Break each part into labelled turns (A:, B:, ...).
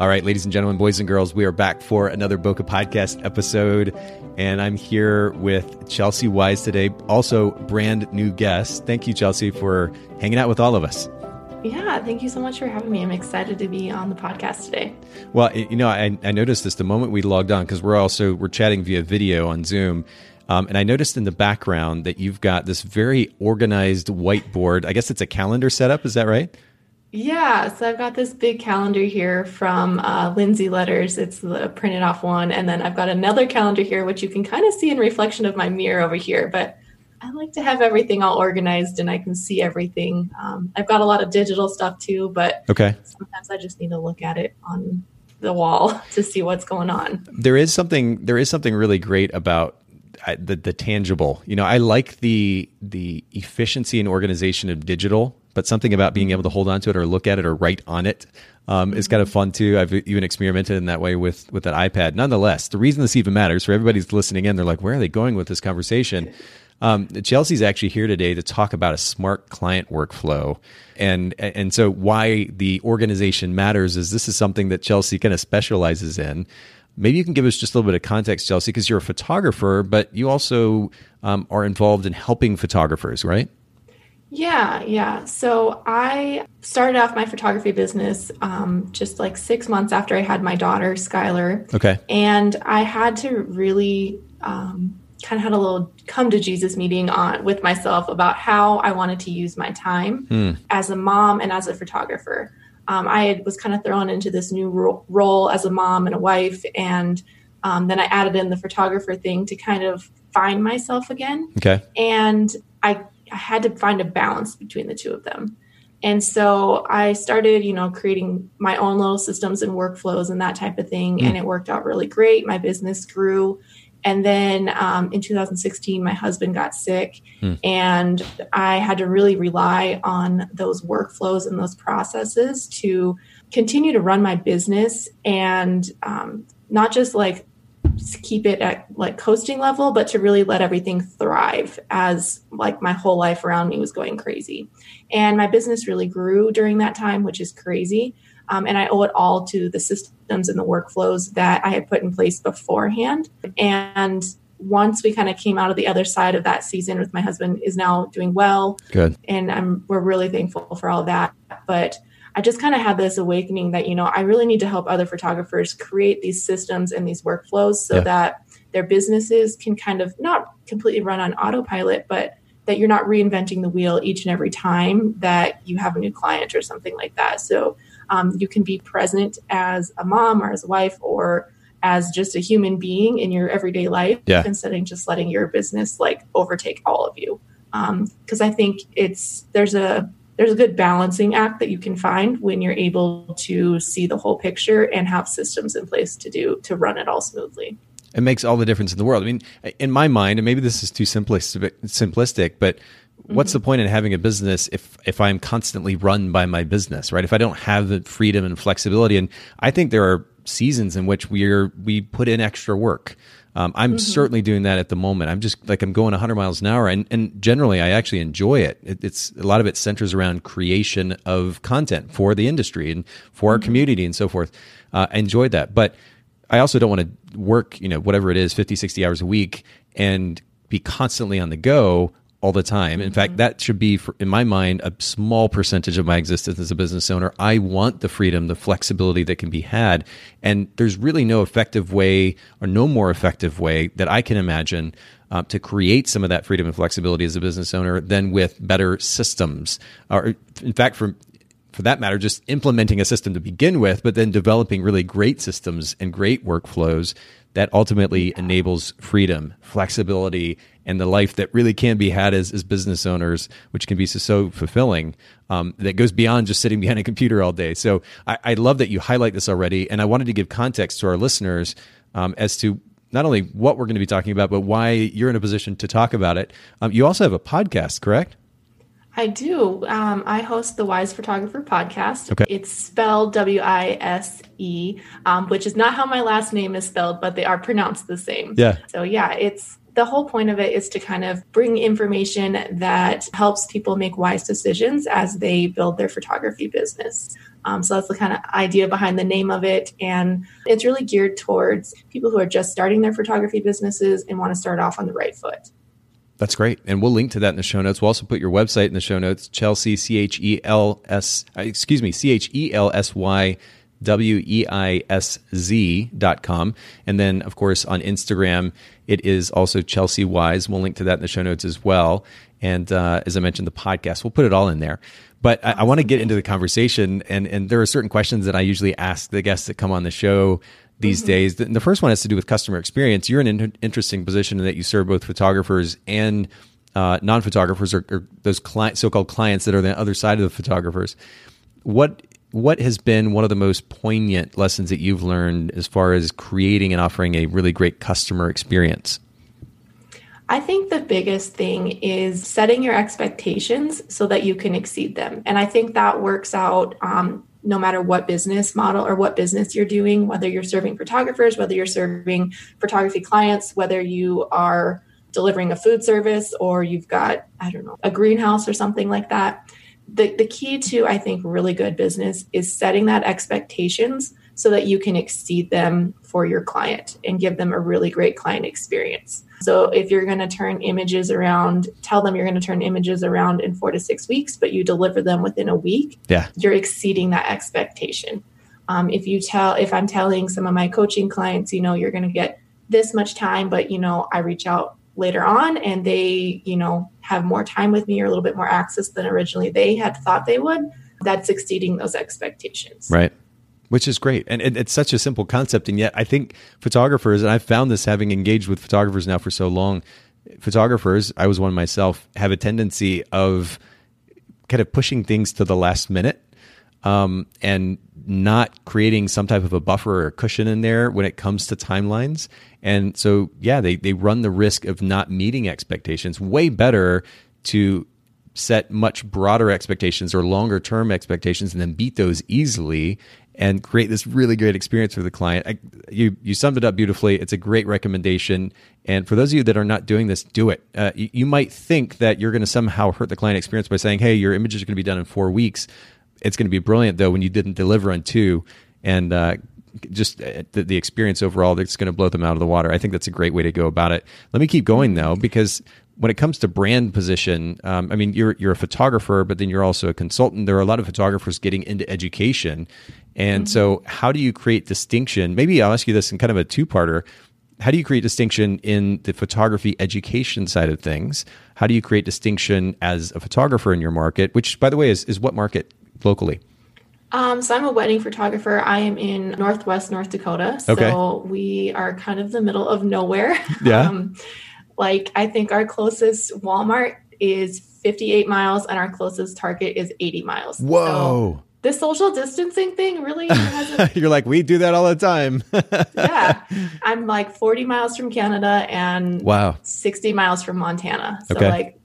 A: All right, ladies and gentlemen, boys and girls, we are back for another Bokeh podcast episode. And I'm here with Chelsy Weisz today, also brand new guest. Thank you, Chelsy, for hanging out with all of us.
B: Yeah, thank you so much for having me. I'm excited to be on the podcast today.
A: Well, you know, I, I noticed this the moment we logged on because we're also we're chatting via video on Zoom. Um, and I noticed in the background that you've got this very organized whiteboard. I guess it's a calendar setup. Is that right?
B: Yeah, so I've got this big calendar here from uh, Lindsay Letters. It's the printed off one. And then I've got another calendar here, which you can kind of see in reflection of my mirror over here. But I like to have everything all organized and I can see everything. Um, I've got a lot of digital stuff too, but
A: okay.
B: sometimes I just need to look at it on the wall to see what's going on.
A: There is something. There is something really great about the the tangible. You know, I like the the efficiency and organization of digital but something about being able to hold on to it or look at it or write on it um, is kind of fun too. I've even experimented in that way with with that iPad. Nonetheless, the reason this even matters for everybody's listening in, they're like, where are they going with this conversation? Um, Chelsy's actually here today to talk about a smart client workflow, and and so why the organization matters is this is something that Chelsy kind of specializes in. Maybe you can give us just a little bit of context, Chelsea, because you're a photographer, but you also um, are involved in helping photographers, right?
B: Yeah, yeah. So I started off my photography business um, just like six months after I had my daughter, Skylar.
A: Okay.
B: And I had to really um, kind of had a little come to Jesus meeting on with myself about how I wanted to use my time mm. as a mom and as a photographer. Um, I had, was kind of thrown into this new ro- role as a mom and a wife, and um, then I added in the photographer thing to kind of find myself again.
A: Okay.
B: And I I had to find a balance between the two of them. And so I started, you know, creating my own little systems and workflows and that type of thing. Mm. And it worked out really great. My business grew. And then um, in 2016, my husband got sick, mm. and I had to really rely on those workflows and those processes to continue to run my business and um, not just like keep it at like coasting level, but to really let everything thrive as like my whole life around me was going crazy. And my business really grew during that time, which is crazy. Um, and I owe it all to the systems and the workflows that I had put in place beforehand. And once we kind of came out of the other side of that season with my husband is now doing well.
A: Good.
B: And I'm we're really thankful for all that. But I just kind of had this awakening that, you know, I really need to help other photographers create these systems and these workflows so yeah. that their businesses can kind of not completely run on autopilot, but that you're not reinventing the wheel each and every time that you have a new client or something like that. So um, you can be present as a mom or as a wife or as just a human being in your everyday life
A: yeah.
B: instead of just letting your business like overtake all of you. Because um, I think it's there's a there's a good balancing act that you can find when you're able to see the whole picture and have systems in place to do to run it all smoothly.
A: It makes all the difference in the world. I mean in my mind and maybe this is too simplistic simplistic but what's mm-hmm. the point in having a business if if i'm constantly run by my business right? If i don't have the freedom and flexibility and i think there are seasons in which we're we put in extra work um, I'm mm-hmm. certainly doing that at the moment. I'm just like I'm going 100 miles an hour, and, and generally I actually enjoy it. it. It's a lot of it centers around creation of content for the industry and for mm-hmm. our community and so forth. Uh, I enjoyed that, but I also don't want to work, you know, whatever it is, 50, 60 hours a week and be constantly on the go all the time. In fact, mm-hmm. that should be, for, in my mind, a small percentage of my existence as a business owner. I want the freedom, the flexibility that can be had. And there's really no effective way or no more effective way that I can imagine uh, to create some of that freedom and flexibility as a business owner than with better systems. Or, in fact, for for that matter, just implementing a system to begin with, but then developing really great systems and great workflows that ultimately enables freedom, flexibility, and the life that really can be had as, as business owners, which can be so, so fulfilling, um, that goes beyond just sitting behind a computer all day. So I, I, love that you highlight this already. And I wanted to give context to our listeners um, as to not only what we're going to be talking about, but why you're in a position to talk about it. Um, you also have a podcast, correct?
B: I do. Um, I host the Wise Photographer podcast.
A: Okay.
B: It's spelled W I S E, um, which is not how my last name is spelled, but they are pronounced the same.
A: Yeah.
B: So yeah, it's the whole point of it is to kind of bring information that helps people make wise decisions as they build their photography business. Um, so that's the kind of idea behind the name of it. And it's really geared towards people who are just starting their photography businesses and want to start off on the right foot.
A: That's great. And we'll link to that in the show notes. We'll also put your website in the show notes, Chelsy, C H E L S, uh, excuse me, C H E L S Y W E I S Z dot com. And then, of course, on Instagram, it is also Chelsy Weisz. We'll link to that in the show notes as well. And uh, as I mentioned, the podcast, we'll put it all in there. But I, I want to get into the conversation, and, and there are certain questions that I usually ask the guests that come on the show these mm-hmm. days. The, the, first one has to do with customer experience. You're in an interesting position in that you serve both photographers and uh, non-photographers, or, or those client, so-called clients that are the other side of the photographers. What what has been one of the most poignant lessons that you've learned as far as creating and offering a really great customer experience?
B: I think the biggest thing is setting your expectations so that you can exceed them. And I think that works out um, no matter what business model or what business you're doing, whether you're serving photographers, whether you're serving photography clients, whether you are delivering a food service or you've got, I don't know, a greenhouse or something like that the, the key to i think really good business is setting that expectations so that you can exceed them for your client and give them a really great client experience so if you're going to turn images around tell them you're going to turn images around in four to six weeks but you deliver them within a week
A: yeah
B: you're exceeding that expectation um, if you tell if i'm telling some of my coaching clients you know you're going to get this much time but you know i reach out later on and they, you know, have more time with me or a little bit more access than originally they had thought they would, that's exceeding those expectations.
A: Right. Which is great. And it's such a simple concept. And yet, I think photographers, and I've found this having engaged with photographers now for so long, photographers, I was one myself, have a tendency of kind of pushing things to the last minute um, and not creating some type of a buffer or cushion in there when it comes to timelines. And so, yeah, they, they run the risk of not meeting expectations. Way better to set much broader expectations or longer term expectations and then beat those easily and create this really great experience for the client. I, you you summed it up beautifully. It's a great recommendation. And for those of you that are not doing this, do it. Uh, you, you, might think that you're going to somehow hurt the client experience by saying, "Hey, your images are going to be done in four weeks." It's going to be brilliant though when you didn't deliver on two, and uh, just uh, the, the experience overall that's going to blow them out of the water. I think that's a great way to go about it. Let me keep going though, because when it comes to brand position, um, I mean, you're you're a photographer, but then you're also a consultant. There are a lot of photographers getting into education, and mm-hmm. so how do you create distinction? Maybe I'll ask you this in kind of a two parter. How do you create distinction in the photography education side of things? How do you create distinction as a photographer in your market? Which, by the way, is is what market locally?
B: Um, so I'm a wedding photographer. I am in Northwest North Dakota. So okay. we are kind of the middle of nowhere.
A: Yeah. Um,
B: like I think our closest Walmart is 58 miles and our closest Target is 80 miles.
A: Whoa.
B: So the social distancing thing really.
A: You're like, we do that all the time.
B: yeah. I'm like 40 miles from Canada and
A: wow,
B: 60 miles from Montana. So
A: okay.
B: like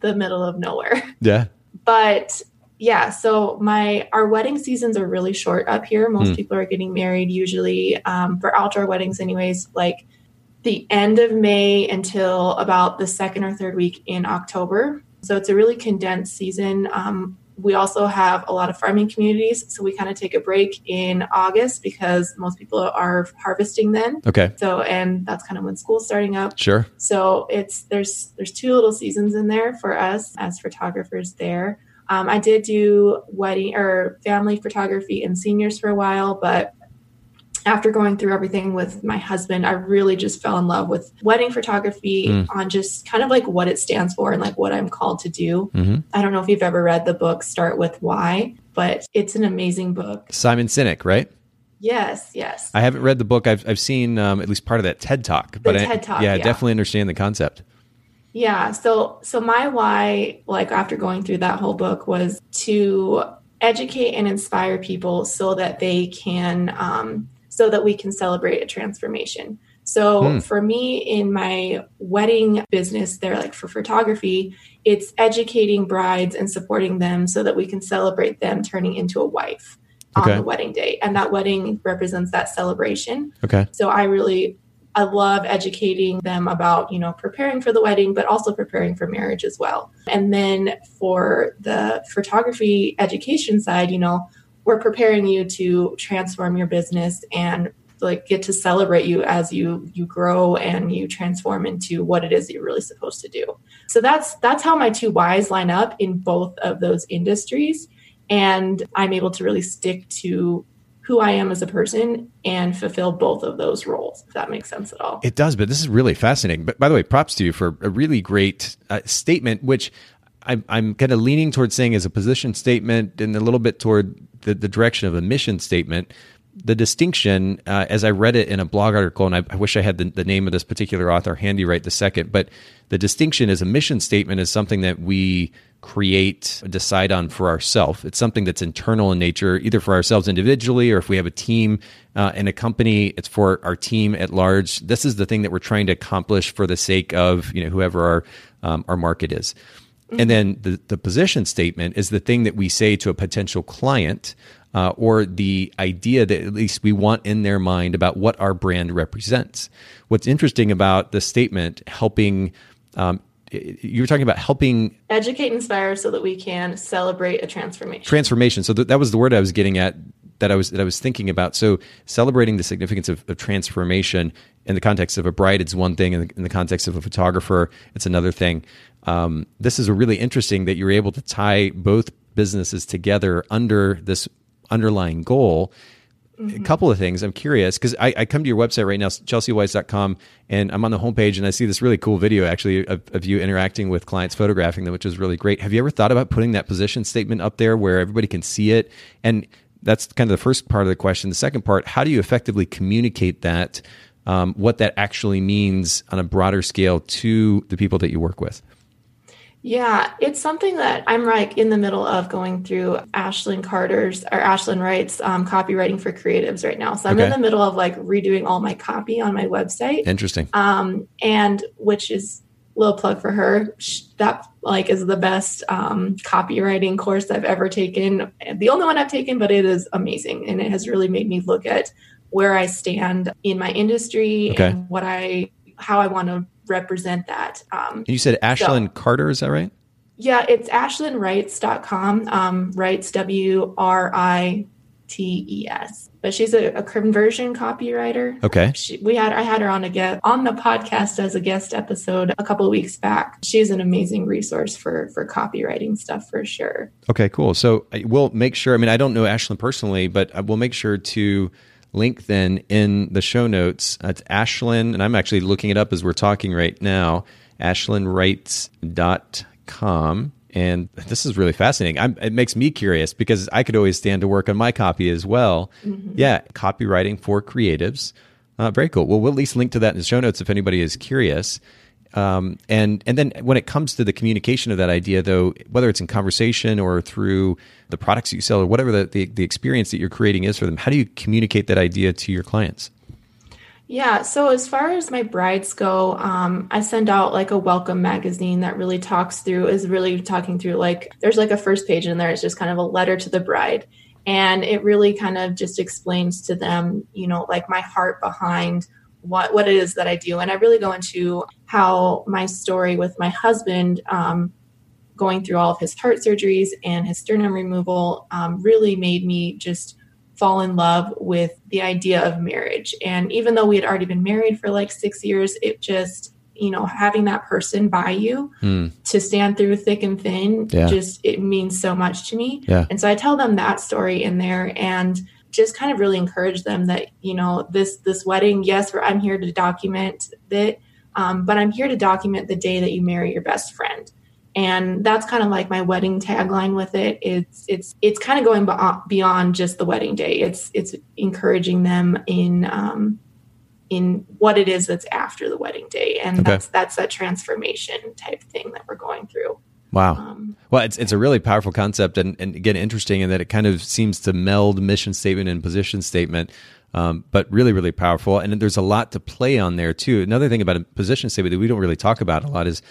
B: the middle of nowhere.
A: Yeah.
B: But yeah, so my our wedding seasons are really short up here. Most mm. people are getting married usually um, for outdoor weddings, anyways. Like the end of May until about the second or third week in October. So it's a really condensed season. Um, we also have a lot of farming communities, so we kind of take a break in August because most people are harvesting then.
A: Okay.
B: So and that's kind of when school's starting up.
A: Sure.
B: So it's there's there's two little seasons in there for us as photographers there. Um, I did do wedding or family photography and seniors for a while, but after going through everything with my husband, I really just fell in love with wedding photography mm. on just kind of like what it stands for and like what I'm called to do. Mm-hmm. I don't know if you've ever read the book Start with Why, but it's an amazing book.
A: Simon Sinek, right?
B: Yes, yes.
A: I haven't read the book. I've I've seen um, at least part of that TED Talk, but
B: TED Talk,
A: yeah,
B: yeah,
A: I definitely understand the concept.
B: Yeah. So so my why, like after going through that whole book, was to educate and inspire people so that they can um, so that we can celebrate a transformation. So hmm. for me in my wedding business there like for photography, it's educating brides and supporting them so that we can celebrate them turning into a wife
A: okay.
B: on the wedding day. And that wedding represents that celebration.
A: Okay.
B: So I really I love educating them about, you know, preparing for the wedding, but also preparing for marriage as well. And then for the photography education side, you know, we're preparing you to transform your business and like get to celebrate you as you you grow and you transform into what it is you're really supposed to do. So that's that's how my two whys line up in both of those industries and I'm able to really stick to who I am as a person and fulfill both of those roles, if that makes sense at all.
A: It does, but this is really fascinating. But by the way, props to you for a really great uh, statement, which I'm, I'm kind of leaning towards saying as a position statement and a little bit toward the, the direction of a mission statement the distinction, uh, as I read it in a blog article, and I, I wish I had the, the, name of this particular author handy right the second, but the distinction is a mission statement is something that we create, decide on for ourselves. It's something that's internal in nature, either for ourselves individually or if we have a team uh, in a company, it's for our team at large. This is the thing that we're trying to accomplish for the sake of you know whoever our um, our market is. Mm-hmm. And then the, the position statement is the thing that we say to a potential client uh, or the idea that at least we want in their mind about what our brand represents. What's interesting about the statement helping, um, you were talking about helping
B: educate, inspire, so that we can celebrate a transformation.
A: Transformation. So th- that was the word I was getting at. That I was that I was thinking about. So celebrating the significance of, of transformation in the context of a bride, it's one thing. In the, in the context of a photographer, it's another thing. Um, this is really interesting that you're able to tie both businesses together under this underlying goal. Mm-hmm. A couple of things I'm curious because I, I, come to your website right now, chelsyweisz.com, and I'm on the homepage and I see this really cool video actually of, of, you interacting with clients, photographing them, which is really great. Have you ever thought about putting that position statement up there where everybody can see it? And that's kind of the first part of the question. The second part, how do you effectively communicate that, um, what that actually means on a broader scale to the people that you work with?
B: Yeah, it's something that I'm like in the middle of going through Ashlyn Carter's or Ashlyn Writes' um, copywriting for creatives right now. So I'm okay. in the middle of like redoing all my copy on my website.
A: Interesting.
B: Um, and which is a little plug for her. That like is the best um, copywriting course I've ever taken. The only one I've taken, but it is amazing, and it has really made me look at where I stand in my industry okay. and what I how I want to represent that.
A: Um, you said Ashlyn so, Carter, is that right?
B: Yeah, it's ashlynwrites.com. Um, writes W R I T E S. But she's a, a, conversion copywriter.
A: Okay.
B: She, we had I had her on a guest on the podcast as a guest episode a couple of weeks back. She's an amazing resource for for copywriting stuff for sure.
A: Okay, cool. So we'll make sure. I mean, I don't know Ashlyn personally, but we'll make sure to link then in the show notes. It's Ashlyn, and I'm actually looking it up as we're talking right now, ashlynwrites.com. And this is really fascinating. I'm, it makes me curious because I could always stand to work on my copy as well. Mm-hmm. Yeah, copywriting for creatives. Uh, very cool. Well, we'll at least link to that in the show notes if anybody is curious. Um, and and then when it comes to the communication of that idea, though, whether it's in conversation or through the products that you sell or whatever the, the, the experience that you're creating is for them, how do you communicate that idea to your clients?
B: Yeah. So as far as my brides go, um, I send out like a welcome magazine that really talks through, is really talking through like, there's like a first page in there. It's just kind of a letter to the bride. And it really kind of just explains to them, you know, like my heart behind what what it is that I do, and I really go into how my story with my husband, um, going through all of his heart surgeries and his sternum removal, um, really made me just fall in love with the idea of marriage. And even though we had already been married for like six years, it just you know having that person by you mm. to stand through thick and thin yeah. just it means so much to me
A: yeah.
B: and so i tell them that story in there and just kind of really encourage them that you know this this wedding yes i'm here to document it um, but i'm here to document the day that you marry your best friend. And that's kind of like my wedding tagline with it. It's it's it's kind of going beyond just the wedding day. It's it's encouraging them in um, in what it is that's after the wedding day. And okay. that's that's that transformation type thing that we're going through
A: Wow. Um, well, it's it's a really powerful concept, and, and again, interesting in that it kind of seems to meld mission statement and position statement, um, but really, really powerful. And there's a lot to play on there too. Another thing about a position statement that we don't really talk about a lot is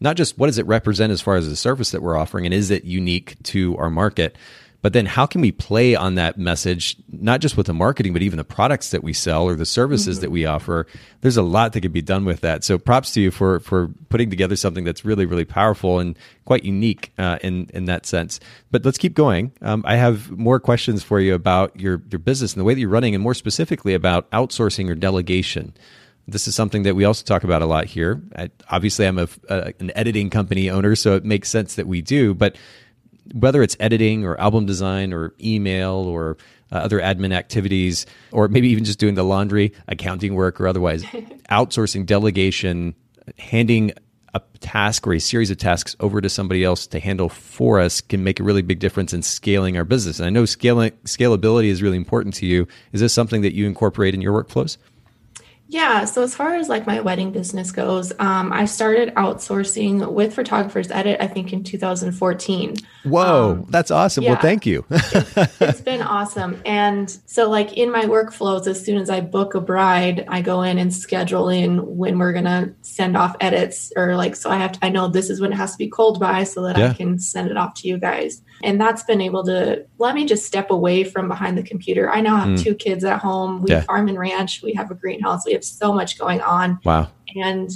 A: not just what does it represent as far as the service that we're offering, and is it unique to our market, But then how can we play on that message, not just with the marketing, but even the products that we sell or the services mm-hmm. that we offer? There's a lot that could be done with that. So props to you for for putting together something that's really really powerful and quite unique uh, in in that sense. But let's keep going. Um, I have more questions for you about your your business and the way that you're running, and more specifically about outsourcing or delegation. This is something that we also talk about a lot here. I, obviously, I'm a, a, an editing company owner, so it makes sense that we do. But whether it's editing or album design or email or uh, other admin activities, or maybe even just doing the laundry, accounting work, or otherwise, outsourcing, delegation, handing a task or a series of tasks over to somebody else to handle for us can make a really big difference in scaling our business. And I know scaling scalability is really important to you. Is this something that you incorporate in your workflows?
B: Yeah. So as far as like my wedding business goes, um, I started outsourcing with Photographers Edit, I think in 2014.
A: Whoa, um, that's awesome. Yeah, well, thank you.
B: it's, it's been awesome. And so like in my workflows, as soon as I book a bride, I go in and schedule in when we're going to send off edits or like, so I have to, I know this is when it has to be culled by so that yeah. I can send it off to you guys. And that's been able to let me just step away from behind the computer. I now have mm. two kids at home. We yeah. farm and ranch. We have a greenhouse. We have so much going on.
A: Wow.
B: And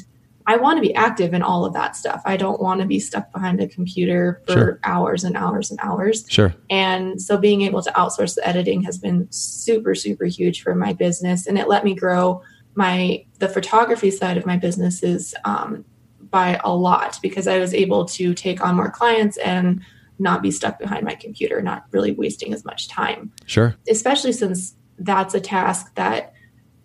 B: I want to be active in all of that stuff. I don't want to be stuck behind a computer for sure. hours and hours and hours.
A: Sure.
B: And so being able to outsource the editing has been super, super huge for my business. And it let me grow my the photography side of my business is um, by a lot because I was able to take on more clients and not be stuck behind my computer, not really wasting as much time.
A: Sure.
B: Especially since that's a task that,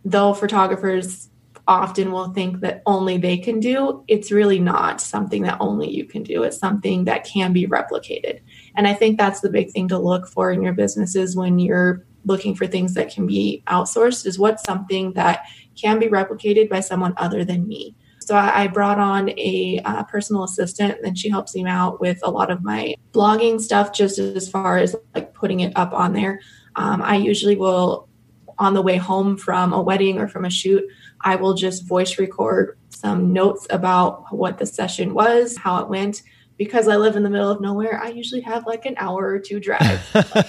B: though photographers often will think that only they can do, it's really not something that only you can do. It's something that can be replicated. And I think that's the big thing to look for in your businesses when you're looking for things that can be outsourced is what's something that can be replicated by someone other than me. So I, brought on a uh, personal assistant, and she helps me out with a lot of my blogging stuff, just as far as like putting it up on there. Um, I usually will, on the way home from a wedding or from a shoot, I will just voice record some notes about what the session was, how it went, because I live in the middle of nowhere, I usually have like an hour or two drive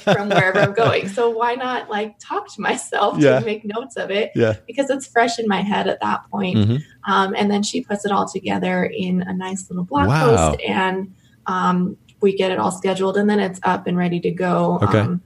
B: from wherever I'm going. So why not like talk to myself yeah. to make notes of it?
A: Yeah.
B: Because it's fresh in my head at that point. Mm-hmm. Um, and then she puts it all together in a nice little blog wow. post and um, we get it all scheduled and then it's up and ready to go.
A: Okay. Um,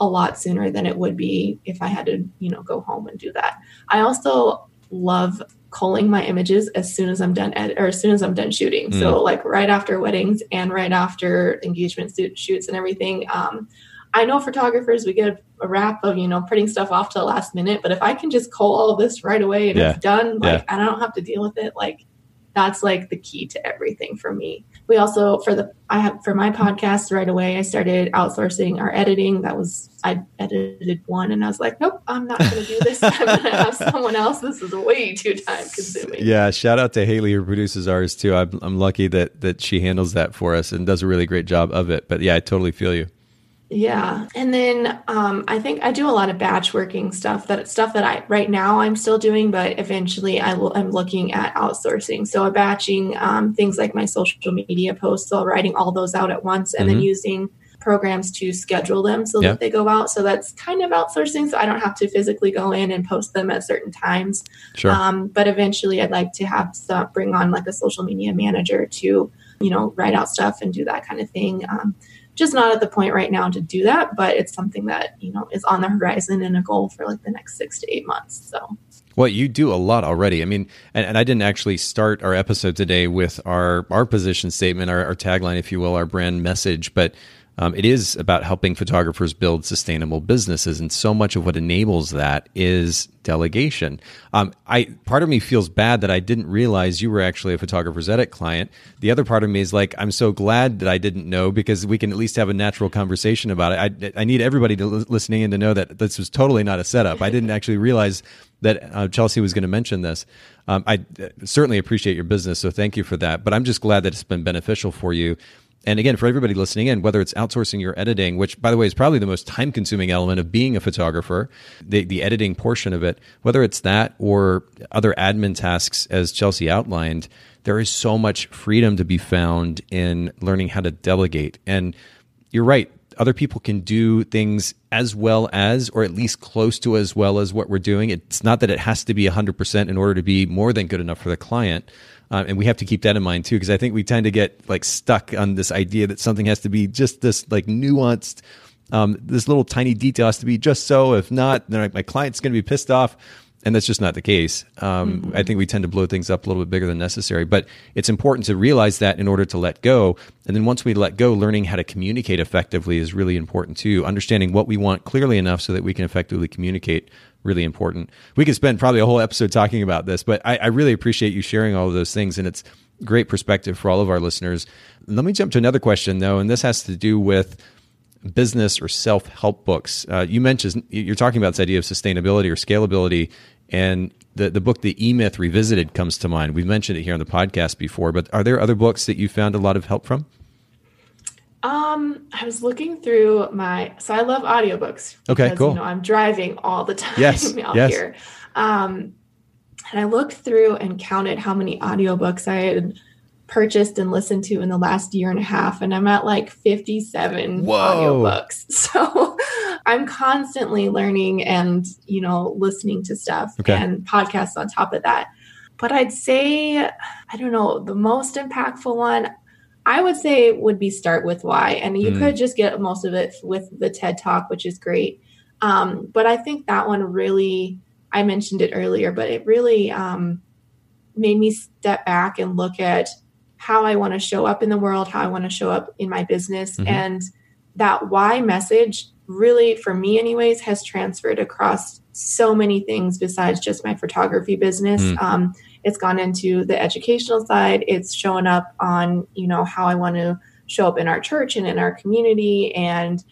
B: a lot sooner than it would be if I had to, you know, go home and do that. I also love culling my images as soon as I'm done ed- or as soon as I'm done shooting. Mm. So like right after weddings and right after engagement shoots and everything. Um, I know photographers we get a rap of you know printing stuff off to the last minute, but if I can just cull all this right away and yeah. it's done, like yeah. I don't have to deal with it, like that's like the key to everything for me. We also for the I have for my podcast right away I started outsourcing our editing. That was I edited one and I was like, nope, I'm not going to do this. I'm going to have someone else. This is way too time consuming.
A: Yeah, shout out to Haley who produces ours too. I'm, I'm lucky that that she handles that for us and does a really great job of it. But yeah, I totally feel you.
B: Yeah. And then um, I think I do a lot of batch working stuff that stuff that I right now I'm still doing, but eventually I will, I'm looking at outsourcing. So I'm batching um, things like my social media posts, so writing all those out at once and mm-hmm. then using programs to schedule them so that they go out. So that's kind of outsourcing. So I don't have to physically go in and post them at certain times.
A: Sure. Um,
B: but eventually I'd like to have some, bring on like a social media manager to, you know, write out stuff and do that kind of thing. Just not at the point right now to do that, but it's something that, you know, is on the horizon and a goal for like the next six to eight months. So
A: well, you do a lot already. I mean, and, and, I didn't actually start our episode today with our our position statement, our, our tagline, if you will, our brand message, but um, it is about helping photographers build sustainable businesses, and so much of what enables that is delegation. Um, I part of me feels bad that I didn't realize you were actually a Photographers Edit client. The other part of me is like, I'm so glad that I didn't know because we can at least have a natural conversation about it. I, I need everybody to listening in to know that this was totally not a setup. I didn't actually realize that uh, Chelsy was going to mention this. Um, I uh, certainly appreciate your business, so thank you for that. But I'm just glad that it's been beneficial for you and again, for everybody listening in, whether it's outsourcing your editing, which by the way is probably the most time consuming element of being a photographer, the, the editing portion of it, whether it's that or other admin tasks, as Chelsy outlined, there is so much freedom to be found in learning how to delegate. And you're right. other people can do things as well as, or at least close to as well as what we're doing. It's not that it has to be 100% in order to be more than good enough for the client. Um, and we have to keep that in mind too, because I think we tend to get like stuck on this idea that something has to be just this like nuanced, um, this little tiny detail has to be just so. If not, then my client's going to be pissed off and that's just not the case. Um, mm-hmm. I think we tend to blow things up a little bit bigger than necessary, but it's important to realize that in order to let go. And then once we let go, learning how to communicate effectively is really important too. Understanding what we want clearly enough so that we can effectively communicate really important. We could spend probably a whole episode talking about this, but I, I really appreciate you sharing all of those things, and it's great perspective for all of our listeners. Let me jump to another question though, and this has to do with business or self help books. Uh, you mentioned you're talking about this idea of sustainability or scalability, and the the book The E Myth Revisited comes to mind. We've mentioned it here on the podcast before, but are there other books that you found a lot of help from?
B: Um, I was looking through my so I love audiobooks.
A: Because, okay, cool.
B: You know, I'm driving all the time
A: yes,
B: out
A: yes.
B: here. Um, and I looked through and counted how many audiobooks I had purchased and listened to in the last year and a half and i'm at like 57 Whoa. audiobooks so i'm constantly learning and you know listening to stuff okay. and podcasts on top of that but i'd say i don't know the most impactful one i would say would be start with why and you mm. could just get most of it with the ted talk which is great um, but i think that one really i mentioned it earlier but it really um, made me step back and look at how I want to show up in the world, how I want to show up in my business. Mm-hmm. And that why message really, for me, anyways, has transferred across so many things besides just my photography business. Mm. Um, it's gone into the educational side. It's showing up on, you know, how I want to show up in our church and in our community. And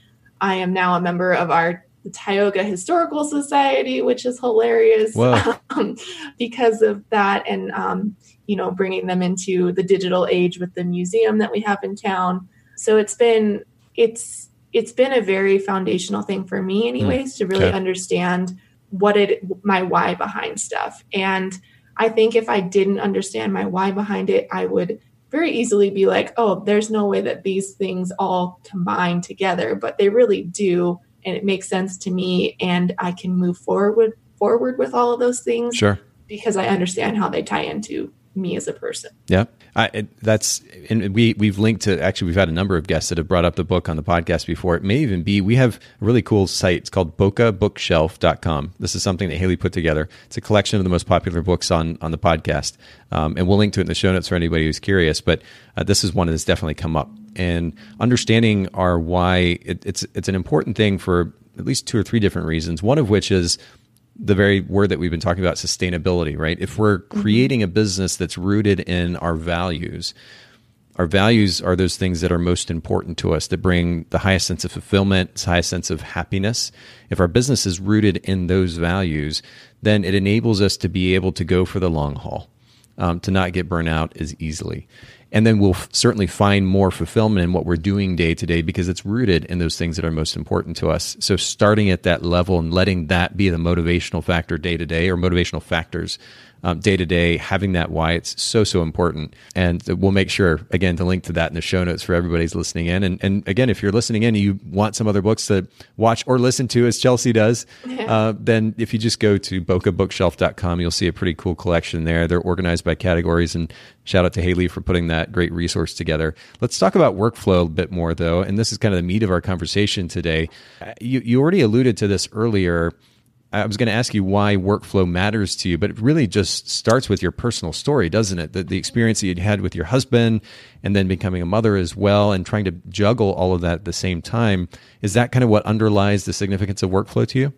B: I am now a member of our Tioga Historical Society, which is hilarious um, because of that. And, um, you know, bringing them into the digital age with the museum that we have in town. So it's been it's it's been a very foundational thing for me hmm. anyways mm. to really okay. understand what it my why behind stuff. And I think if I didn't understand my why behind it, I would very easily be like, oh, there's no way that these things all combine together, but they really do and it makes sense to me and I can move forward forward with all of those things.
A: Sure.
B: Because I understand how they tie into me as a person.
A: Yeah, I, it, that's and we we've linked to actually we've had a number of guests that have brought up the book on the podcast before. It may even be we have a really cool site. It's called BokehBookshelf.com. This is something that Haley put together. It's a collection of the most popular books on on the podcast, um, and we'll link to it in the show notes for anybody who's curious. But uh, this is one that's definitely come up, and understanding our why it, it's it's an important thing for at least two or three different reasons. One of which is the very word that we've been talking about sustainability right? If we're mm-hmm. creating a business that's rooted in our values our values are those things that are most important to us that bring the highest sense of fulfillment highest sense of happiness. If our business is rooted in those values then it enables us to be able to go for the long haul. Um, to not get burnt out as easily and then we'll f- certainly find more fulfillment in what we're doing day to day because it's rooted in those things that are most important to us. So starting at that level and letting that be the motivational factor day to day or motivational factors day to day, having that why it's so, so important. And we'll make sure, again, to link to that in the show notes for everybody's listening in. And, and again, if you're listening in and you want some other books to watch or listen to, as Chelsy does, uh, then if you just go to bokehbookshelf.com, you'll see a pretty cool collection there. They're organized by categories. And shout out to Haley for putting that great resource together. Let's talk about workflow a bit more, though. And this is kind of the meat of our conversation today. Uh, you, you already alluded to this earlier I was going to ask you why workflow matters to you, but it really just starts with your personal story, doesn't it? The, the experience that you had with your husband and then becoming a mother as well and trying to juggle all of that at the same time. Is that kind of what underlies the significance of workflow to you?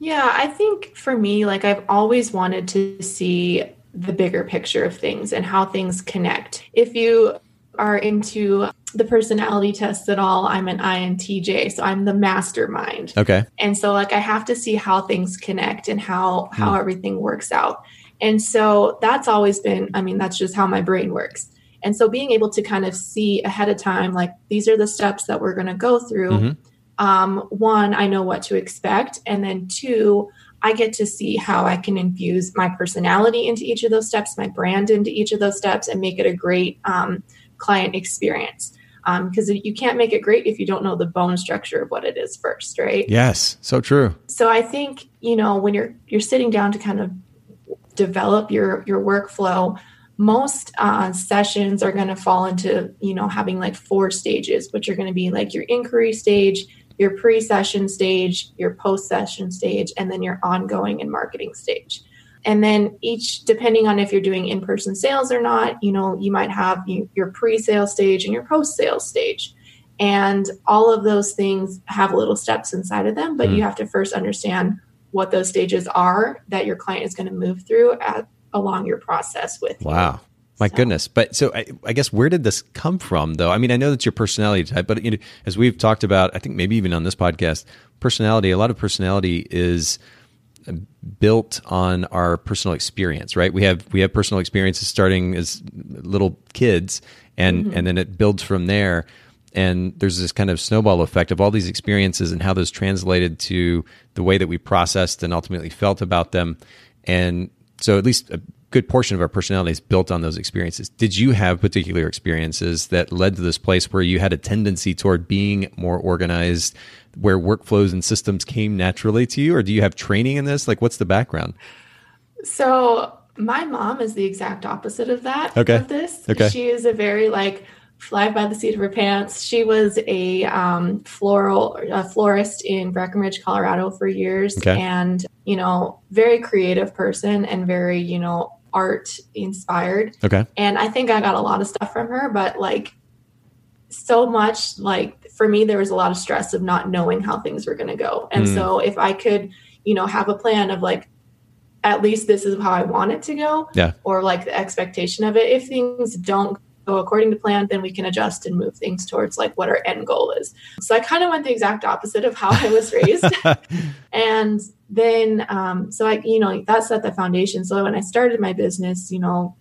B: Yeah, I think for me, like I've always wanted to see the bigger picture of things and how things connect. If you are into the personality tests at all, I'm an INTJ, so I'm the mastermind.
A: Okay.
B: And so like I have to see how things connect and how how mm. everything works out. And so that's always been, I mean, that's just how my brain works. And so being able to kind of see ahead of time, like these are the steps that we're going to go through. Mm-hmm. Um, one, I know what to expect, and then two, I get to see how I can infuse my personality into each of those steps, my brand into each of those steps, and make it a great um, client experience. Because um, you can't make it great if you don't know the bone structure of what it is first, right?
A: Yes, so true.
B: So I think you know when you're you're sitting down to kind of develop your your workflow, most uh, sessions are going to fall into you know having like four stages, which are going to be like your inquiry stage, your pre-session stage, your post-session stage, and then your ongoing and marketing stage and then each depending on if you're doing in-person sales or not you know you might have your pre-sale stage and your post-sale stage and all of those things have little steps inside of them but mm. you have to first understand what those stages are that your client is going to move through at, along your process with
A: wow
B: you.
A: My so. goodness. But so I, I, guess where did this come from though? I mean, I know that's your personality type, but you know, as we've talked about, I think maybe even on this podcast, personality, a lot of personality is built on our personal experience, right? We have we have personal experiences starting as little kids, and mm-hmm. and then it builds from there. And there's this kind of snowball effect of all these experiences and how those translated to the way that we processed and ultimately felt about them. And so, at least a good portion of our personality is built on those experiences. Did you have particular experiences that led to this place where you had a tendency toward being more organized, where workflows and systems came naturally to you, or do you have training in this? Like, what's the background?
B: So, my mom is the exact opposite of that.
A: Okay.
B: Of this,
A: okay.
B: She is a very like fly by the seat of her pants. She was a um, floral a florist in Breckenridge, Colorado, for years,
A: okay.
B: and you know, very creative person and very you know art inspired.
A: Okay.
B: And I think I got a lot of stuff from her, but like so much like for me there was a lot of stress of not knowing how things were going to go. And mm. so if I could, you know, have a plan of like at least this is how I want it to go
A: yeah.
B: or like the expectation of it. If things don't go according to plan, then we can adjust and move things towards like what our end goal is. So I kind of went the exact opposite of how I was raised. and then, um, so I, you know, that set the foundation. So when I started my business, you know,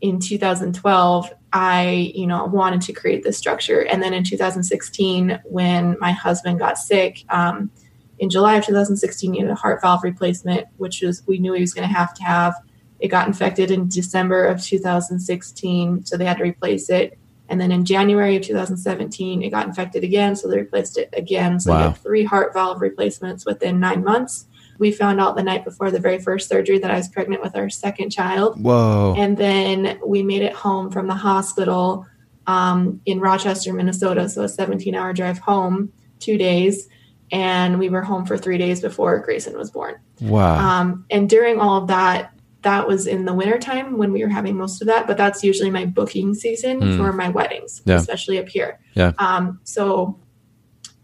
B: in 2012, I, you know, wanted to create this structure. And then in 2016, when my husband got sick, um, in July of 2016, he had a heart valve replacement, which was we knew he was going to have to have. It got infected in December of 2016, so they had to replace it. And then in January of 2017, it got infected again, so they replaced it again. So wow. three heart valve replacements within nine months. We found out the night before the very first surgery that I was pregnant with our second child.
A: Whoa.
B: And then we made it home from the hospital um, in Rochester, Minnesota. So a 17 hour drive home, two days. And we were home for three days before Grayson was born.
A: Wow.
B: Um, and during all of that, that was in the wintertime when we were having most of that, but that's usually my booking season mm. for my weddings,
A: yeah.
B: especially up here.
A: Yeah.
B: Um, so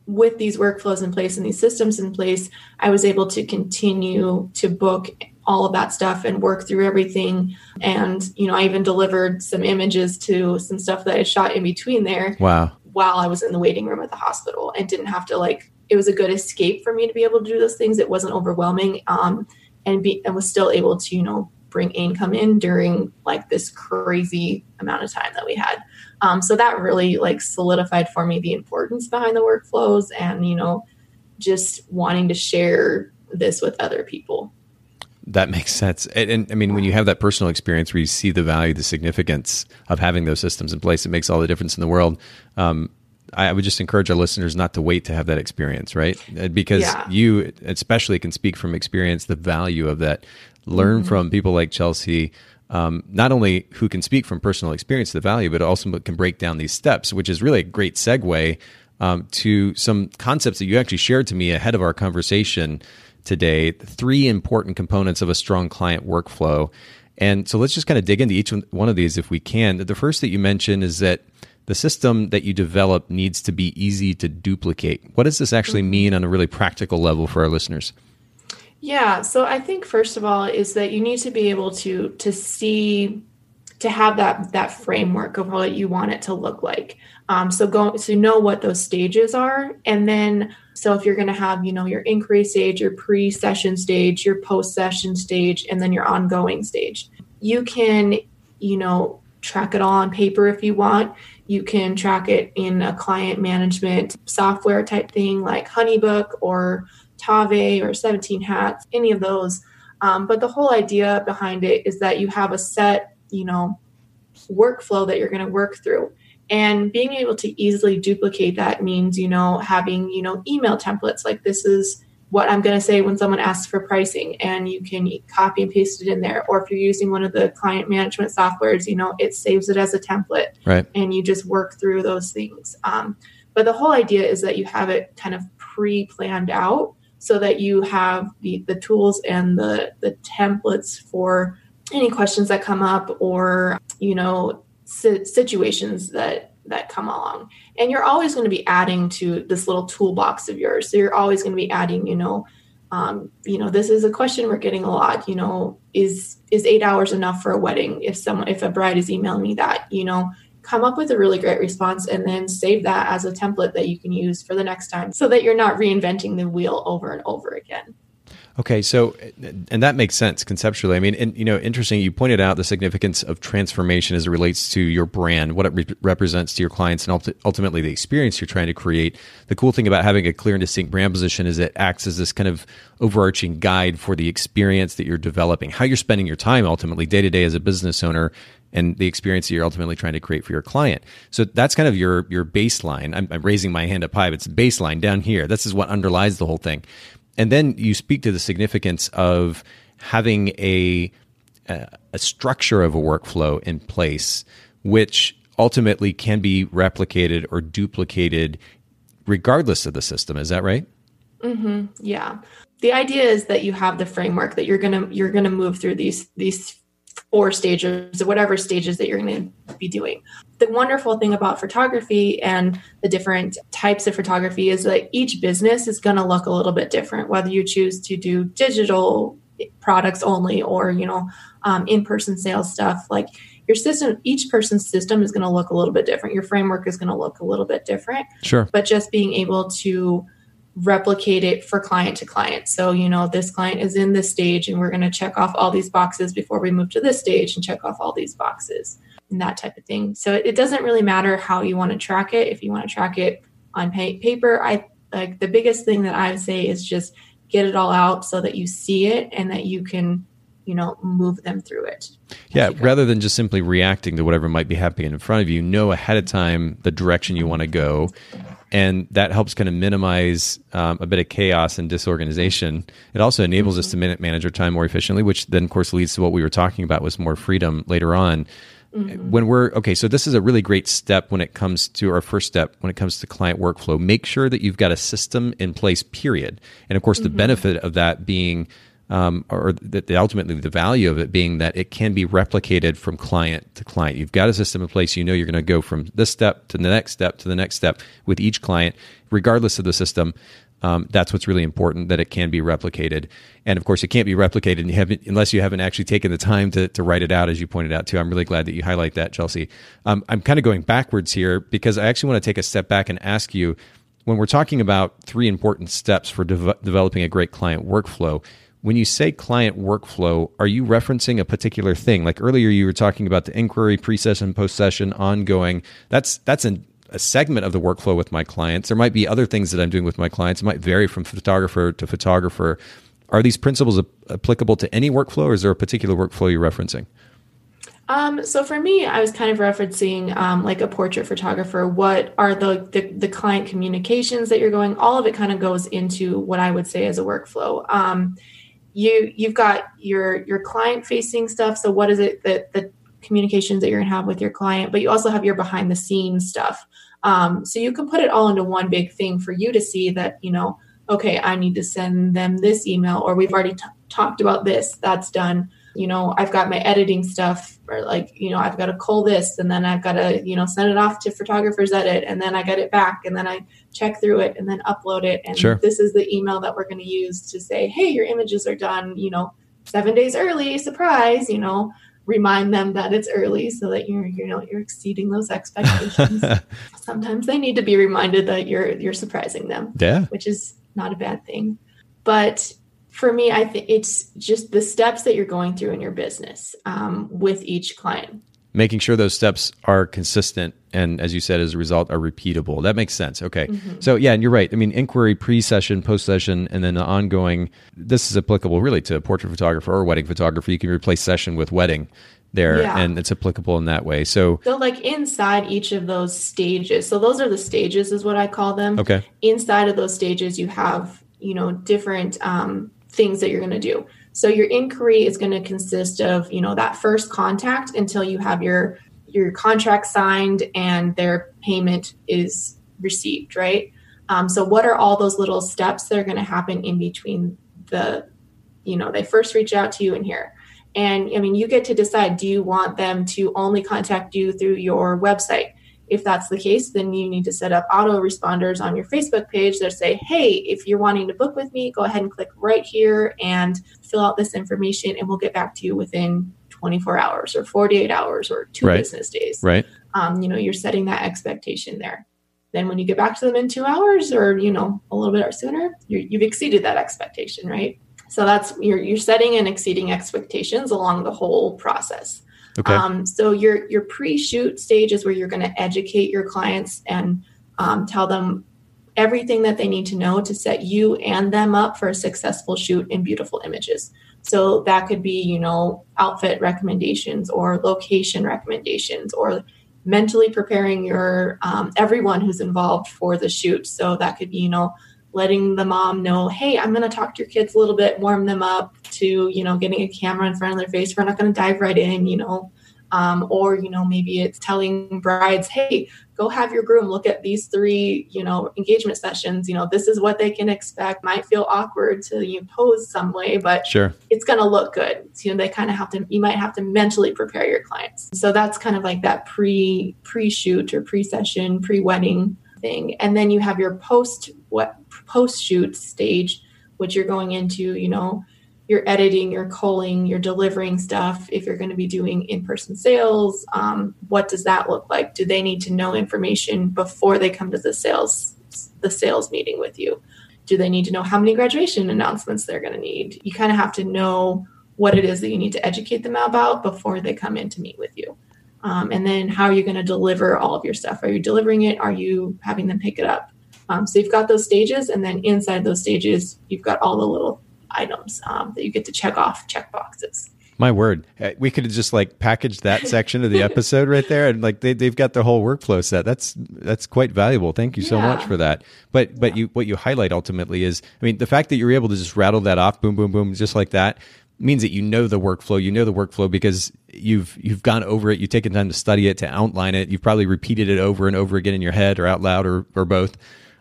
B: with these workflows in place and these systems in place, I was able to continue to book all of that stuff and work through everything. And, you know, I even delivered some images to some stuff that I shot in between there.
A: Wow.
B: While I was in the waiting room at the hospital and didn't have to like, it was a good escape for me to be able to do those things. It wasn't overwhelming. Um, and be and was still able to you know bring income in during like this crazy amount of time that we had um, so that really like solidified for me the importance behind the workflows and you know just wanting to share this with other people
A: that makes sense. And, and, I mean, when you have that personal experience where you see the value, the significance of having those systems in place, it makes all the difference in the world. Um, I would just encourage our listeners not to wait to have that experience, right? Uh, because yeah. you, especially, can speak from experience the value of that. Learn mm-hmm. from people like Chelsy, um, not only who can speak from personal experience the value, but also can break down these steps, which is really a great segue um, to some concepts that you actually shared to me ahead of our conversation today. Three important components of a strong client workflow. And so let's just kind of dig into each one of these if we can. The first that you mentioned is that the system that you develop needs to be easy to duplicate. What does this actually mm-hmm. mean on a really practical level for our listeners?
B: Yeah, so I think first of all is that you need to be able to to see to have that that framework of what you want it to look like. Um, so go so know what those stages are, and then so if you're going to have you know your inquiry stage, your pre-session stage, your post-session stage, and then your ongoing stage, you can you know track it all on paper if you want. You can track it in a client management software type thing like Honeybook or Tave or 17 Hats, any of those. Um, but the whole idea behind it is that you have a set, you know, workflow that you're going to work through. And being able to easily duplicate that means, you know, having, you know, email templates like this is what I'm going to say when someone asks for pricing and you can copy and paste it in there. Or if you're using one of the client management softwares, you know, it saves it as a template
A: right.
B: and you just work through those things. Um, but the whole idea is that you have it kind of pre planned out so that you have the, the tools and the, the templates for any questions that come up or, you know, situations that that come along and you're always going to be adding to this little toolbox of yours. So you're always going to be adding you know um, you know this is a question we're getting a lot you know is is eight hours enough for a wedding? If someone if a bride is emailing me that you know come up with a really great response and then save that as a template that you can use for the next time so that you're not reinventing the wheel over and over again
A: Okay, so and that makes sense conceptually. I mean, and you know, interesting. You pointed out the significance of transformation as it relates to your brand, what it re- represents to your clients, and ultimately the experience you're trying to create. The cool thing about having a clear and distinct brand position is it acts as this kind of overarching guide for the experience that you're developing, how you're spending your time ultimately day to day as a business owner, and the experience that you're ultimately trying to create for your client. So that's kind of your your baseline. I'm, I'm raising my hand up high, but it's baseline down here. This is what underlies the whole thing and then you speak to the significance of having a a structure of a workflow in place, which ultimately can be replicated or duplicated regardless of the system. Is that right?
B: Mm-hmm. Yeah. The idea is that you have the framework that you're gonna you're gonna move through these these four stages or whatever stages that you're going to be doing. The wonderful thing about photography and the different types of photography is that each business is going to look a little bit different, whether you choose to do digital products only or, you know, um, in-person sales stuff. Like your system, each person's system is going to look a little bit different. Your framework is going to look a little bit different.
A: Sure.
B: But just being able to replicate it for client to client. So, you know, this client is in this stage and we're going to check off all these boxes before we move to this stage and check off all these boxes and that type of thing. So it doesn't really matter how you want to track it. If you want to track it on paper, I like the biggest thing that I would say is just get it all out so that you see it and that you can you know move them through it
A: yeah rather than just simply reacting to whatever might be happening in front of you know ahead of time the direction you want to go and that helps kind of minimize um, a bit of chaos and disorganization. It also enables mm-hmm. us to manage our time more efficiently, which then, of course, leads to what we were talking about was more freedom later on. Mm-hmm. When we're okay, so this is a really great step when it comes to our first step when it comes to client workflow. Make sure that you've got a system in place, period. And of course, mm-hmm. the benefit of that being um, or that ultimately the value of it being that it can be replicated from client to client. You've got a system in place. You know you're going to go from this step to the next step to the next step with each client, regardless of the system. Um, that's what's really important that it can be replicated. And of course, it can't be replicated you unless you haven't actually taken the time to, to write it out, as you pointed out too. I'm really glad that you highlight that, Chelsy. Um, I'm kind of going backwards here because I actually want to take a step back and ask you when we're talking about three important steps for de- developing a great client workflow when you say client workflow, are you referencing a particular thing? Like earlier, you were talking about the inquiry, pre-session, post-session, ongoing. That's that's an, a segment of the workflow with my clients. There might be other things that I'm doing with my clients. It might vary from photographer to photographer. Are these principles applicable to any workflow, or is there a particular workflow you're referencing?
B: Um, so for me, I was kind of referencing um, like a portrait photographer. What are the, the, the client communications that you're going? All of it kind of goes into what I would say as a workflow. Um, you you've got your your client facing stuff. So what is it that the communications that you're going to have with your client but you also have your behind the scenes stuff. Um, so you can put it all into one big thing for you to see that you know okay i need to send them this email or we've already t- talked about this that's done you know i've got my editing stuff or like you know i've got to call this and then i've got to you know send it off to photographers edit and then i get it back and then i check through it and then upload it. And
A: sure.
B: this is the email that we're going to use to say hey your images are done you know seven days early surprise you know remind them that it's early so that you're you know you're exceeding those expectations. Sometimes they need to be reminded that you're you're surprising them
A: yeah.
B: which is not a bad thing. But for me, I think it's just the steps that you're going through in your business um, with each client.
A: Making sure those steps are consistent and, as you said, as a result, are repeatable. That makes sense. Okay. Mm-hmm. So, yeah, and you're right. I mean, inquiry, pre session, post session, and then the ongoing. This is applicable really to a portrait photographer or wedding photographer. You can replace session with wedding there yeah. and it's applicable in that way. So
B: So like inside each of those stages. So those are the stages is what I call them.
A: Okay.
B: Inside of those stages you have, you know, different um, things that you're going to do. So your inquiry is going to consist of, you know, that first contact until you have your your contract signed and their payment is received, right? Um, so what are all those little steps that are going to happen in between the, you know, they first reach out to you and here. And I mean, you get to decide do you want them to only contact you through your website? If that's the case, then you need to set up auto responders on your Facebook page that say, hey, if you're wanting to book with me, go ahead and click right here and fill out this information, and we'll get back to you within 24 hours or 48 hours or two right. business days.
A: Right.
B: Um, you know, you're setting that expectation there. Then when you get back to them in two hours or, you know, a little bit sooner, you've exceeded that expectation, right? So that's you're you're setting and exceeding expectations along the whole process.
A: Okay.
B: Um, so your your pre-shoot stage is where you're going to educate your clients and um, tell them everything that they need to know to set you and them up for a successful shoot in beautiful images. So that could be, you know, outfit recommendations or location recommendations or mentally preparing your um, everyone who's involved for the shoot. So that could be, you know, letting the mom know, hey, I'm going to talk to your kids a little bit, warm them up to, you know, getting a camera in front of their face. We're not going to dive right in, you know. Um, or, you know, maybe it's telling brides, hey, go have your groom look at these three, you know, engagement sessions. You know, this is what they can expect. Might feel awkward to you know, pose some way, but
A: sure,
B: it's going to look good. So, you know, they kind of have to. You might have to mentally prepare your clients. So that's kind of like that pre pre shoot or pre session, pre wedding thing, and then you have your post what post shoot stage, which you're going into, you know, you're editing, you're culling, you're delivering stuff. If you're going to be doing in person sales, um, what does that look like? Do they need to know information before they come to the sales the sales meeting with you? Do they need to know how many graduation announcements they're going to need? You kind of have to know what it is that you need to educate them about before they come in to meet with you. Um, and then how are you going to deliver all of your stuff? Are you delivering it? Are you having them pick it up? Um, so you've got those stages, and then inside those stages, you've got all the little items um, that you get to check off check boxes.
A: My word, uh, we could have just like packaged that section of the episode right there, and like they they've got the whole workflow set. That's that's quite valuable. Thank you so yeah. much for that. But but you what you highlight ultimately is, I mean, the fact that you're able to just rattle that off, boom boom boom, just like that, means that you know the workflow. You know the workflow because you've you've gone over it. You've taken time to study it, to outline it. You've probably repeated it over and over again in your head or out loud or or both.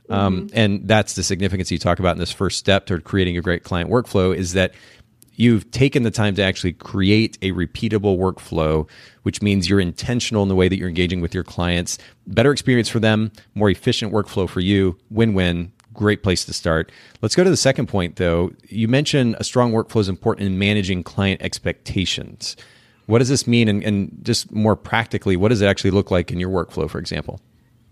A: Um, mm-hmm. And that's the significance you talk about in this first step toward creating a great client workflow is that you've taken the time to actually create a repeatable workflow, which means you're intentional in the way that you're engaging with your clients. Better experience for them, more efficient workflow for you, win win. Great place to start. Let's go to the second point, though. You mentioned a strong workflow is important in managing client expectations. What does this mean? And, and just more practically, what does it actually look like in your workflow, for example?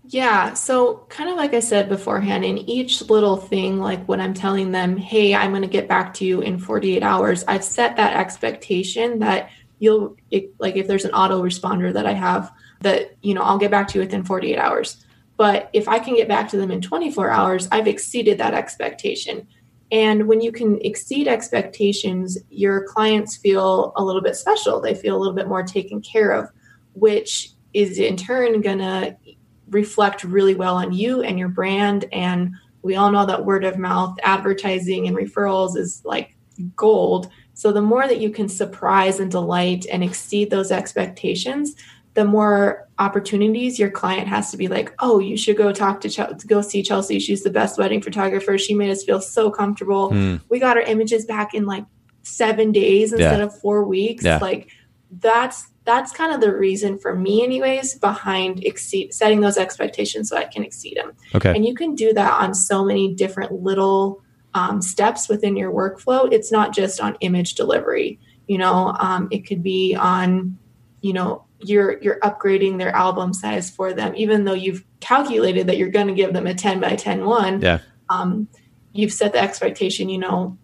B: Yeah. So, kind of like I said beforehand, in each little thing, like when I'm telling them, hey, I'm going to get back to you in 48 hours, I've set that expectation that you'll, it, like, if there's an auto responder that I have, that, you know, I'll get back to you within 48 hours. But if I can get back to them in 24 hours, I've exceeded that expectation. And when you can exceed expectations, your clients feel a little bit special. They feel a little bit more taken care of, which is in turn going to reflect really well on you and your brand. And we all know that word of mouth advertising and referrals is like gold. So the more that you can surprise and delight and exceed those expectations, the more opportunities your client has to be like, oh, you should go talk to Chelsy, go see Chelsy. She's the best wedding photographer. She made us feel so comfortable. Mm. We got our images back in like seven days instead yeah. of four weeks. Yeah. Like that's that's kind of the reason for me anyways behind exceed setting those expectations so i can exceed them.
A: Okay.
B: And you can do that on so many different little um, steps within your workflow. It's not just on image delivery you know um, it could be on you know you're you're upgrading their album size for them. Even though you've calculated that you're going to give them a 10 by 10 one
A: yeah.
B: um, you've set the expectation you know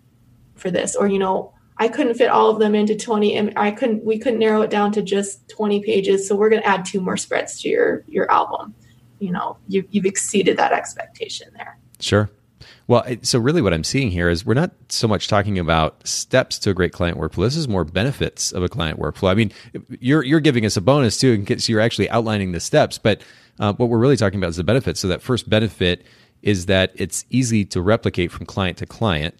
B: for this or you know I couldn't fit all of them into 20 and I couldn't we couldn't narrow it down to just 20 pages so we're going to add two more spreads to your your album you know you, you've exceeded that expectation there
A: sure Well, so really what I'm seeing here is we're not so much talking about steps to a great client workflow. This is more benefits of a client workflow. I mean, you're you're giving us a bonus too, and so you're actually outlining the steps. But uh, what we're really talking about is the benefits. So that first benefit is that it's easy to replicate from client to client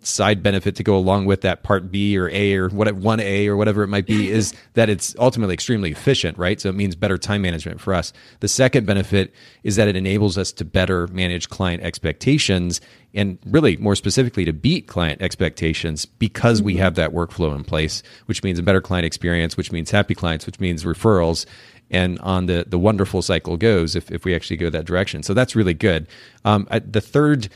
A: side benefit to go along with that part B or A or what one A or whatever it might be is that it's ultimately extremely efficient, right? So it means better time management for us. The second benefit is that it enables us to better manage client expectations and really more specifically to beat client expectations because we have that workflow in place, which means a better client experience, which means happy clients, which means referrals and on the the wonderful cycle goes if, if we actually go that direction. So that's really good. Um, the third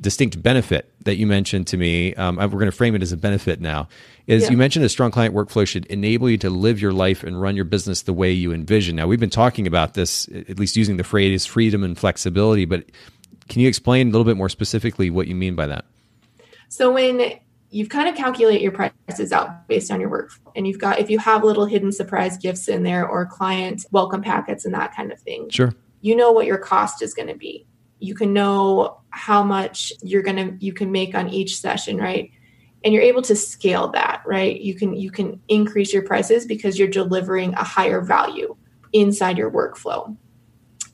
A: distinct benefit that you mentioned to me, um, we're going to frame it as a benefit now, is yeah. you mentioned a strong client workflow should enable you to live your life and run your business the way you envision. Now, we've been talking about this, at least using the phrase freedom and flexibility, but can you explain a little bit more specifically what you mean by that?
B: So, when you've kind of calculate your prices out based on your work and you've got if you have little hidden surprise gifts in there or client welcome packets and that kind of thing
A: sure
B: you know what your cost is going to be you can know how much you're to you can make on each session right? And you're able to scale that right? You can you can increase your prices because you're delivering a higher value inside your workflow.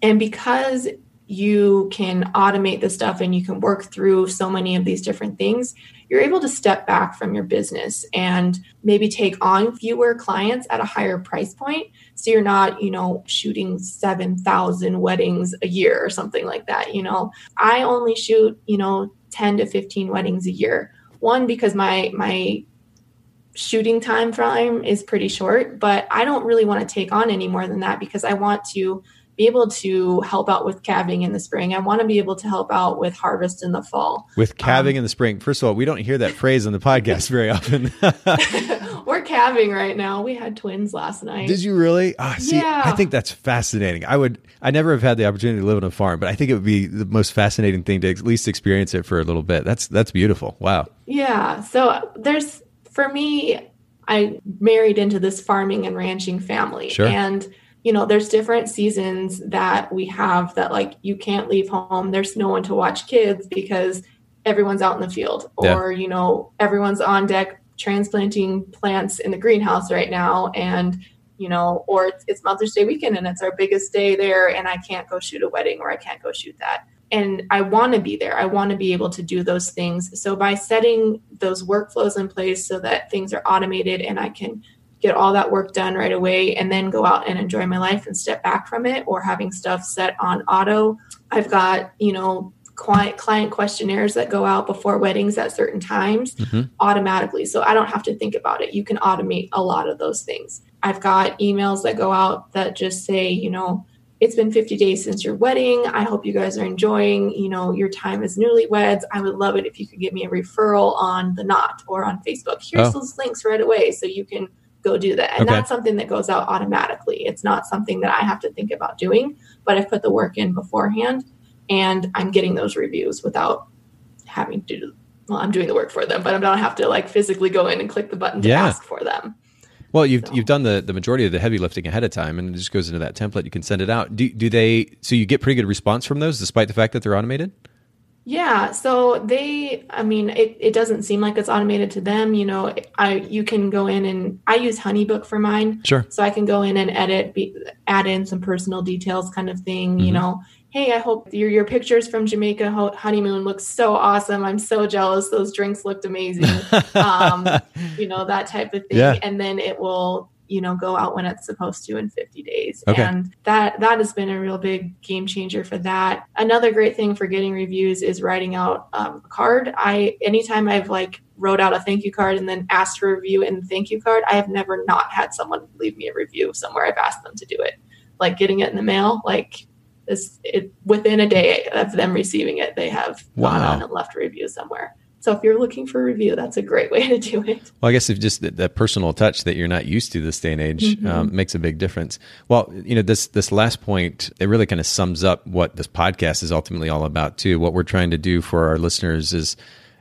B: And because you can automate the stuff and you can work through so many of these different things you're able to step back from your business and maybe take on fewer clients at a higher price point so you're not you know shooting 7000 weddings a year or something like that you know? I only shoot you know 10 to 15 weddings a year. One because my my shooting time frame is pretty short but i don't really want to take on any more than that because i want to be able to help out with calving in the spring. I want to be able to help out with harvest in the fall.
A: With calving um, in the spring. First of all, we don't hear that phrase on the podcast very often.
B: We're calving right now. We had twins last night.
A: Did you really? Oh, see, yeah. I think that's fascinating. I would I never have had the opportunity to live on a farm, but I think it would be the most fascinating thing to at least experience it for a little bit. That's that's beautiful. Wow.
B: Yeah. So there's for me I married into this farming and ranching family.
A: Sure.
B: And you know there's different seasons that we have that like you can't leave home. There's no one to watch kids because everyone's out in the field or you know everyone's on deck transplanting plants in the greenhouse right now and you know or it's, it's mother's day weekend and it's our biggest day there and i can't go shoot a wedding or i can't go shoot that. And i want to be there. I want to be able to do those things. So by setting those workflows in place so that things are automated and i can get all that work done right away and then go out and enjoy my life and step back from it or having stuff set on auto. I've got, you know, client client questionnaires that go out before weddings at certain times mm-hmm. automatically. So I don't have to think about it. You can automate a lot of those things. I've got emails that go out that just say, you know, it's been 50 days since your wedding. I hope you guys are enjoying, you know, your time as newlyweds. I would love it if you could give me a referral on the knot or on Facebook. Here's oh. those links right away so you can go do that. And okay. that's something that goes out automatically. It's not something that I have to think about doing, but I've put the work in beforehand and I'm getting those reviews without having to do well, I'm doing the work for them, but I don't have to like physically go in and click the button to yeah. ask for them.
A: Well, you've so. you've done the, the majority of the heavy lifting ahead of time, and it just goes into that template. You can send it out. Do do they? So you get pretty good response from those, despite the fact that they're automated.
B: Yeah, so they I mean it, it doesn't seem like it's automated to them, you know, I you can go in and I use Honeybook for mine.
A: Sure.
B: So I can go in and edit be, add in some personal details kind of thing, mm-hmm. you know. Hey, I hope your your pictures from Jamaica honeymoon look so awesome. I'm so jealous. Those drinks looked amazing. um, you know, that type of thing. Yeah. And then it will you know go out when it's supposed to in 50 days. Okay. and that that has been a real big game changer for that. Another great thing for getting reviews is writing out um, a card. I anytime i've like wrote out a thank you card and then asked for a review and thank you card i have never not had someone leave me a review somewhere i've asked them to do it. Like getting it in the mail like this it within a day of them receiving it they have wow. gone on and left a review somewhere so if you're looking for a review, that's a great way to do it.
A: Well, I guess if just that, that personal touch that you're not used to this day and age mm-hmm. um, makes a big difference. Well, you know, this this last point it really kind of sums up what this podcast is ultimately all about too. What we're trying to do for our listeners is,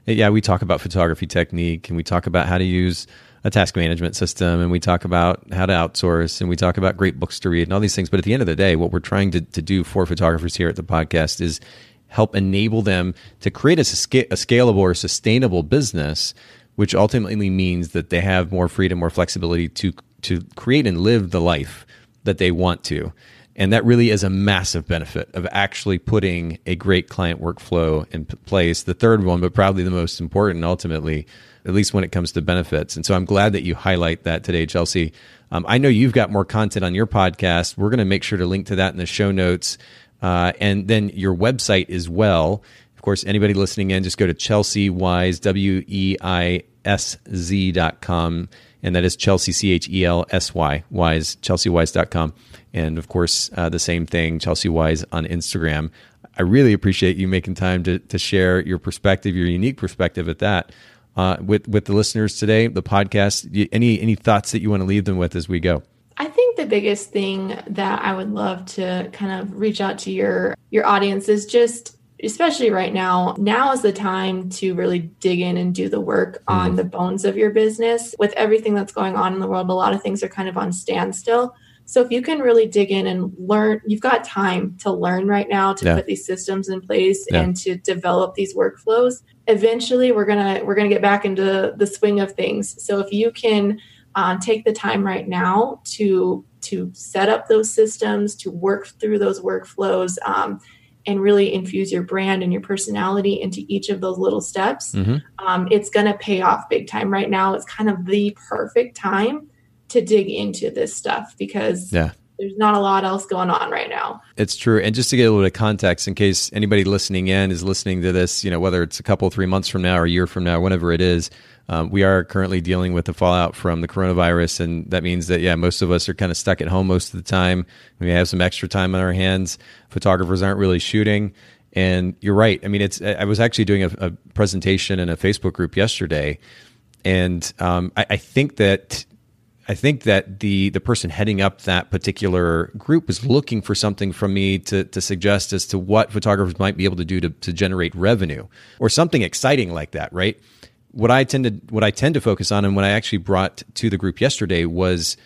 A: yeah, we talk about photography technique and we talk about how to use a task management system and we talk about how to outsource and we talk about great books to read and all these things. But at the end of the day, what we're trying to, to do for photographers here at the podcast is help enable them to create a, a scalable or sustainable business, which ultimately means that they have more freedom, more flexibility to to create and live the life that they want to. And that really is a massive benefit of actually putting a great client workflow in place. The third one, but probably the most important ultimately, at least when it comes to benefits. And so I'm glad that you highlight that today, Chelsy. Um, I know you've got more content on your podcast. We're going to make sure to link to that in the show notes. Uh, and then your website as well. Of course, anybody listening in, just go to Chelsy Weisz, W E I S Z dot com and that is Chelsy, C H E L S Y, Weisz, chelsyweisz.com. And of course, uh, the same thing, Chelsy Weisz on Instagram. I really appreciate you making time to, to share your perspective, your unique perspective at that. Uh, with with the listeners today, the podcast. Any any thoughts that you want to leave them with as we go?
B: I think the biggest thing that I would love to kind of reach out to your your audience is just especially right now, now is the time to really dig in and do the work on mm. the bones of your business. With everything that's going on in the world, a lot of things are kind of on standstill. So if you can really dig in and learn, you've got time to learn right now to yeah. put these systems in place yeah. and to develop these workflows. Eventually, we're gonna we're gonna get back into the swing of things. So if you can uh, take the time right now to to set up those systems, to work through those workflows, um, and really infuse your brand and your personality into each of those little steps, mm-hmm. um, it's going to pay off big time. Right now, it's kind of the perfect time to dig into this stuff because yeah. There's not a lot else going on right now.
A: It's true. And just to get a little bit of context, in case anybody listening in is listening to this, you know, whether it's a couple, three months from now or a year from now, whenever it is, um, we are currently dealing with the fallout from the coronavirus, and that means that yeah, most of us are kind of stuck at home most of the time. We have some extra time on our hands. Photographers aren't really shooting, and you're right. I mean, it's. I was actually doing a, a presentation in a Facebook group yesterday, and um, I, I think that I think that the the person heading up that particular group was looking for something from me to to suggest as to what photographers might be able to do to, to generate revenue or something exciting like that, right? what I tend to what I tend to focus on, and what I actually brought to the group yesterday was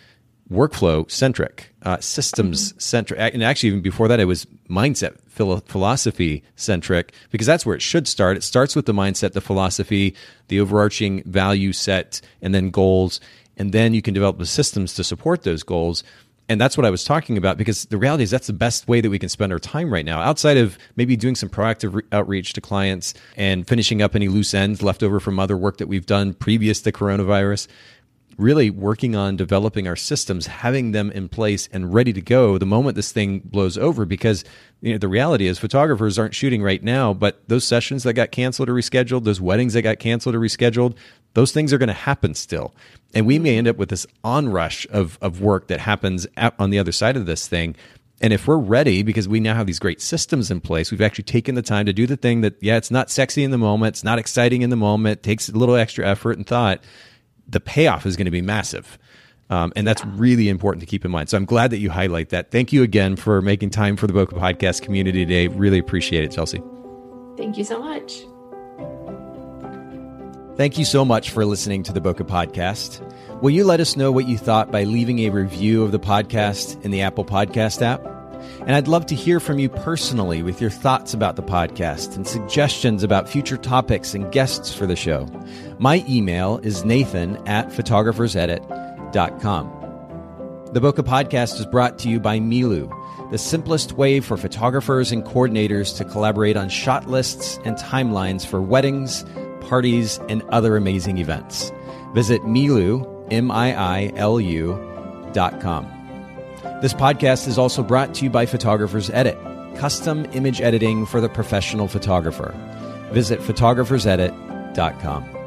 A: workflow centric, uh, systems mm-hmm. centric, and actually even before that, it was mindset philosophy centric because that's where it should start. It starts with the mindset, the philosophy, the overarching value set, and then goals, and then you can develop the systems to support those goals and that's what I was talking about because the reality is that's the best way that we can spend our time right now. Outside of maybe doing some proactive re- outreach to clients and finishing up any loose ends left over from other work that we've done previous to coronavirus, really working on developing our systems, having them in place and ready to go the moment this thing blows over. Because you know the reality is photographers aren't shooting right now, but those sessions that got canceled or rescheduled, those weddings that got canceled or rescheduled, those things are going to happen still. And we may end up with this onrush of, of work that happens on the other side of this thing. And if we're ready, because we now have these great systems in place, we've actually taken the time to do the thing that, yeah, it's not sexy in the moment, it's not exciting in the moment, takes a little extra effort and thought, the payoff is going to be massive. Um, and that's really important to keep in mind. So I'm glad that you highlight that. Thank you again for making time for the Bokeh Podcast community today. Really appreciate it, Chelsea.
B: Thank you so much.
A: Thank you so much for listening to the Bokeh Podcast. Will you let us know what you thought by leaving a review of the podcast in the Apple Podcast app? And I'd love to hear from you personally with your thoughts about the podcast and suggestions about future topics and guests for the show. My email is nathan at photographersedit.com. The Bokeh Podcast is brought to you by Miilu, the simplest way for photographers and coordinators to collaborate on shot lists and timelines for weddings, parties, and other amazing events. Visit Miilu, M-I-I-L-U dot com. This podcast is also brought to you by Photographers Edit, custom image editing for the professional photographer. Visit photographersedit.com.